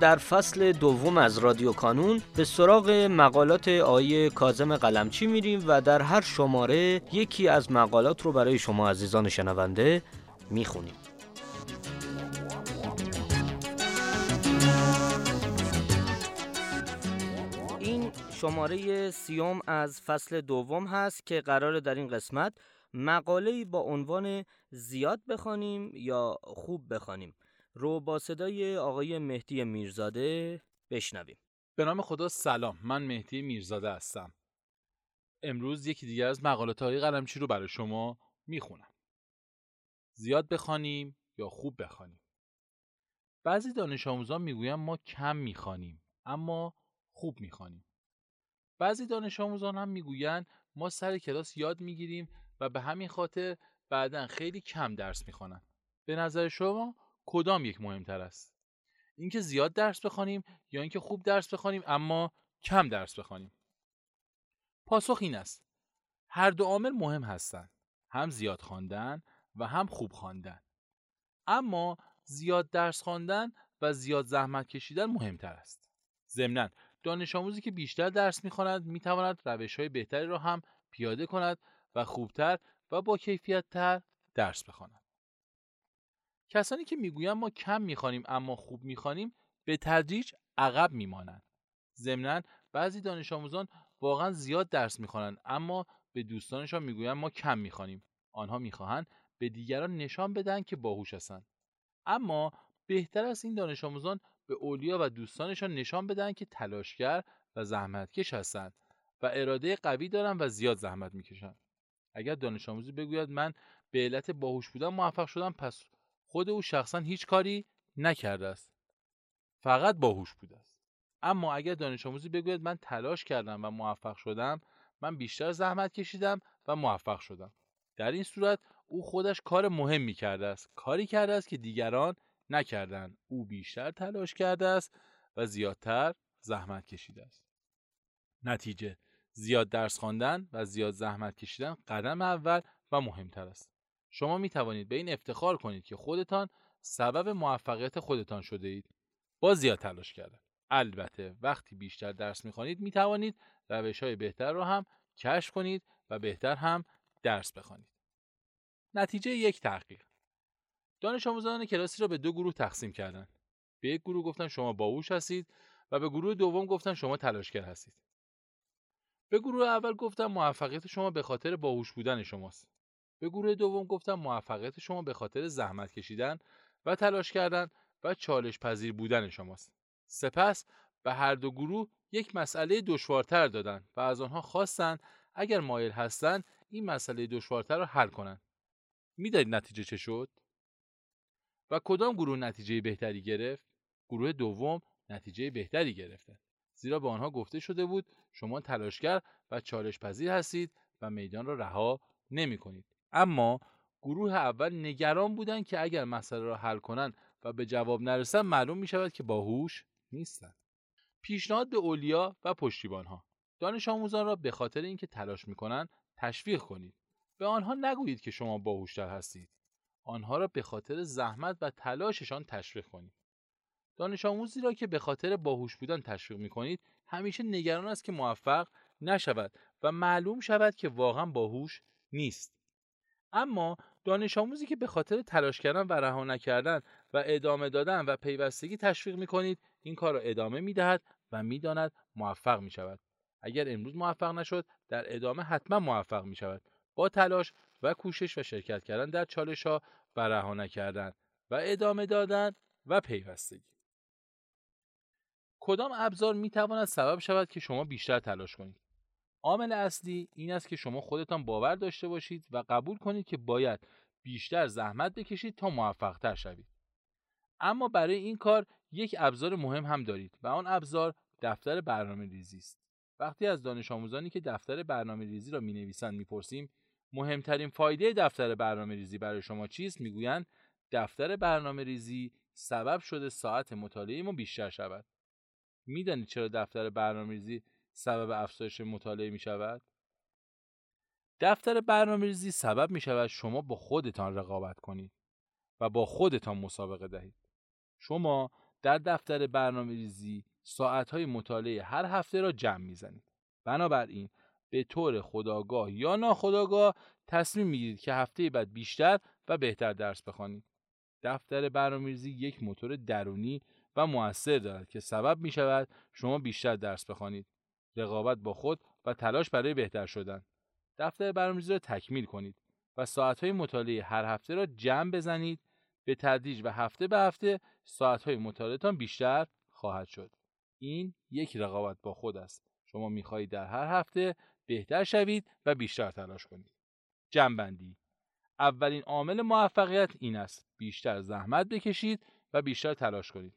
در فصل دوم از رادیو کانون به سراغ مقالات آیه کازم قلمچی میریم و در هر شماره یکی از مقالات رو برای شما عزیزان شنونده می‌خونیم. این شماره سیوم از فصل دوم هست که قرار در این قسمت مقاله با عنوان زیاد بخوانیم یا خوب بخوانیم. رو با صدای آقای مهدی میرزاده بشنویم. به نام خدا سلام من مهدی میرزاده هستم. امروز یکی دیگر از مقالات های قلمچی رو برای شما می‌خونم. زیاد بخوانیم یا خوب بخوانیم؟ بعضی دانش آموزان می‌گویند ما کم می‌خوانیم اما خوب می‌خوانیم. بعضی دانش آموزان هم می‌گویند ما سر کلاس یاد می‌گیریم و به همین خاطر بعدا خیلی کم درس می‌خوانند. به نظر شما کدام یک مهمتر است؟ اینکه زیاد درس بخوانیم یا اینکه خوب درس بخوانیم اما کم درس بخوانیم؟ پاسخ این است. هر دو عامل مهم هستند. هم زیاد خواندن و هم خوب خواندن. اما زیاد درس خواندن و زیاد زحمت کشیدن مهمتر است. ضمنا دانش آموزی که بیشتر درس می‌خواند می‌تواند روش های بهتری را هم پیاده کند و خوبتر و با کیفیت تر درس بخواند. کسانی که می‌گویند ما کم می‌خوانیم اما خوب می‌خوانیم به تدریج عقب میمانند. ضمنا بعضی دانش آموزان واقعا زیاد درس می‌خوانند اما به دوستانشان می‌گویند ما کم می‌خوانیم. آنها می‌خواهند به دیگران نشان بدن که باهوش هستند. اما بهتر است این دانش آموزان به اولیا و دوستانشان نشان بدن که تلاشگر و زحمتکش هستند و اراده قوی دارند و زیاد زحمت می‌کشند. اگر دانش آموزی بگوید من به علت باهوش بودن موفق شدم پس خود او شخصا هیچ کاری نکرده است. فقط باهوش بوده است. اما اگر دانش آموزی بگوید من تلاش کردم و موفق شدم من بیشتر زحمت کشیدم و موفق شدم. در این صورت او خودش کار مهمی کرده است. کاری کرده است که دیگران نکردند. او بیشتر تلاش کرده است و زیادتر زحمت کشیده است. نتیجه زیاد درس خواندن و زیاد زحمت کشیدن قدم اول و مهمتر است. شما می توانید به این افتخار کنید که خودتان سبب موفقیت خودتان شده اید با زیاد تلاش کردن. البته وقتی بیشتر درس می خوانید می توانید روش های بهتر رو هم کشف کنید و بهتر هم درس بخوانید. نتیجه یک تحقیق. دانش آموزان کلاسی را به دو گروه تقسیم کردند به یک گروه گفتن شما باهوش هستید و به گروه دوم گفتن شما تلاشگر هستید. به گروه اول گفتم موفقیت شما به خاطر باهوش بودن شماست. به گروه دوم گفتم موفقیت شما به خاطر زحمت کشیدن و تلاش کردن و چالش پذیر بودن شماست. سپس به هر دو گروه یک مسئله دشوارتر دادن و از آنها خواستند اگر مایل هستند این مسئله دشوارتر را حل کنند. می‌دانید نتیجه چه شد؟ و کدام گروه نتیجه بهتری گرفت؟ گروه دوم نتیجه بهتری گرفتند. زیرا به آنها گفته شده بود شما تلاشگر و چالش پذیر هستید و میدان را رها نمی کنید. اما گروه اول نگران بودند که اگر مسئله را حل کنند و به جواب نرسند معلوم می شود که باهوش نیستند. پیشنهاد به اولیا و پشتیبانها. دانش آموزان را به خاطر اینکه تلاش می‌کنند تشویق کنید. به آنها نگویید که شما باهوشتر هستید. آنها را به خاطر زحمت و تلاششان تشویق کنید. دانش آموزی را که به خاطر باهوش بودن تشویق می کنید همیشه نگران است که موفق نشود و معلوم شود که واقعا باهوش نیست. اما دانش آموزی که به خاطر تلاش کردن و رها نکردن و ادامه دادن و پیوستگی تشویق می کنید این کار را ادامه می دهد و می‌داند موفق می شود اگر امروز موفق نشد در ادامه حتما موفق می شود با تلاش و کوشش و شرکت کردن در چالش ها و رها نکردن و ادامه دادن و پیوستگی. کدام ابزار می تواند سبب شود که شما بیشتر تلاش کنید؟ عامل اصلی این است که شما خودتان باور داشته باشید و قبول کنید که باید بیشتر زحمت بکشید تا موفقتر شوید. اما برای این کار یک ابزار مهم هم دارید و آن ابزار دفتر برنامه ریزی است. وقتی از دانش آموزانی که دفتر برنامه ریزی را می نویسند می‌پرسیم مهمترین فایده دفتر برنامه ریزی برای شما چیست می‌گویند دفتر برنامه ریزی سبب شده ساعت مطالعه ما بیشتر شود. می‌دانید چرا دفتر برنامه ریزی سبب افزایش مطالعه می شود؟ دفتر برنامه ریزی سبب می شود شما با خودتان رقابت کنید و با خودتان مسابقه دهید. شما در دفتر برنامه ریزی ساعت های مطالعه هر هفته را جمع می زنید. بنابراین به طور خداگاه یا ناخداگاه تصمیم می‌گیرید که هفته بعد بیشتر و بهتر درس بخوانید. دفتر برنامه‌ریزی یک موتور درونی و موثر دارد که سبب می شود شما بیشتر درس بخوانید. رقابت با خود و تلاش برای بهتر شدن. دفتر برنامه‌ریزی را تکمیل کنید و ساعت‌های مطالعه هر هفته را جمع بزنید به تدریج و هفته به هفته ساعت‌های مطالعهتان بیشتر خواهد شد. این یک رقابت با خود است. شما می‌خواهید در هر هفته بهتر شوید و بیشتر تلاش کنید. جنبندی اولین عامل موفقیت این است بیشتر زحمت بکشید و بیشتر تلاش کنید.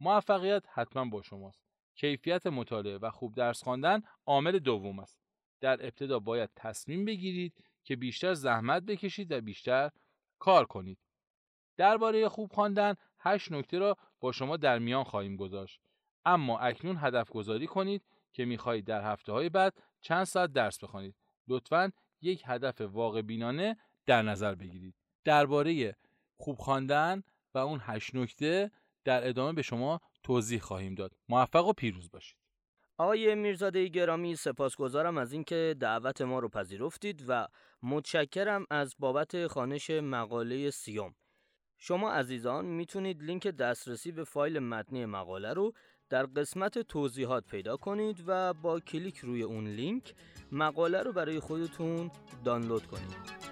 موفقیت حتما با شماست. کیفیت مطالعه و خوب درس خواندن عامل دوم است. در ابتدا باید تصمیم بگیرید که بیشتر زحمت بکشید و بیشتر کار کنید. درباره خوب خواندن هشت نکته را با شما در میان خواهیم گذاشت. اما اکنون هدف گذاری کنید که می‌خواهید در هفته های بعد چند ساعت درس بخوانید. لطفا یک هدف واقع بینانه در نظر بگیرید. درباره خوب خواندن و اون هشت نکته در ادامه به شما توضیح خواهیم داد. موفق و پیروز باشید. آقای میرزاده گرامی سپاسگزارم از اینکه دعوت ما رو پذیرفتید و متشکرم از بابت خانش مقاله سیوم. شما عزیزان می‌تونید لینک دسترسی به فایل متنی مقاله رو در قسمت توضیحات پیدا کنید و با کلیک روی اون لینک مقاله رو برای خودتون دانلود کنید.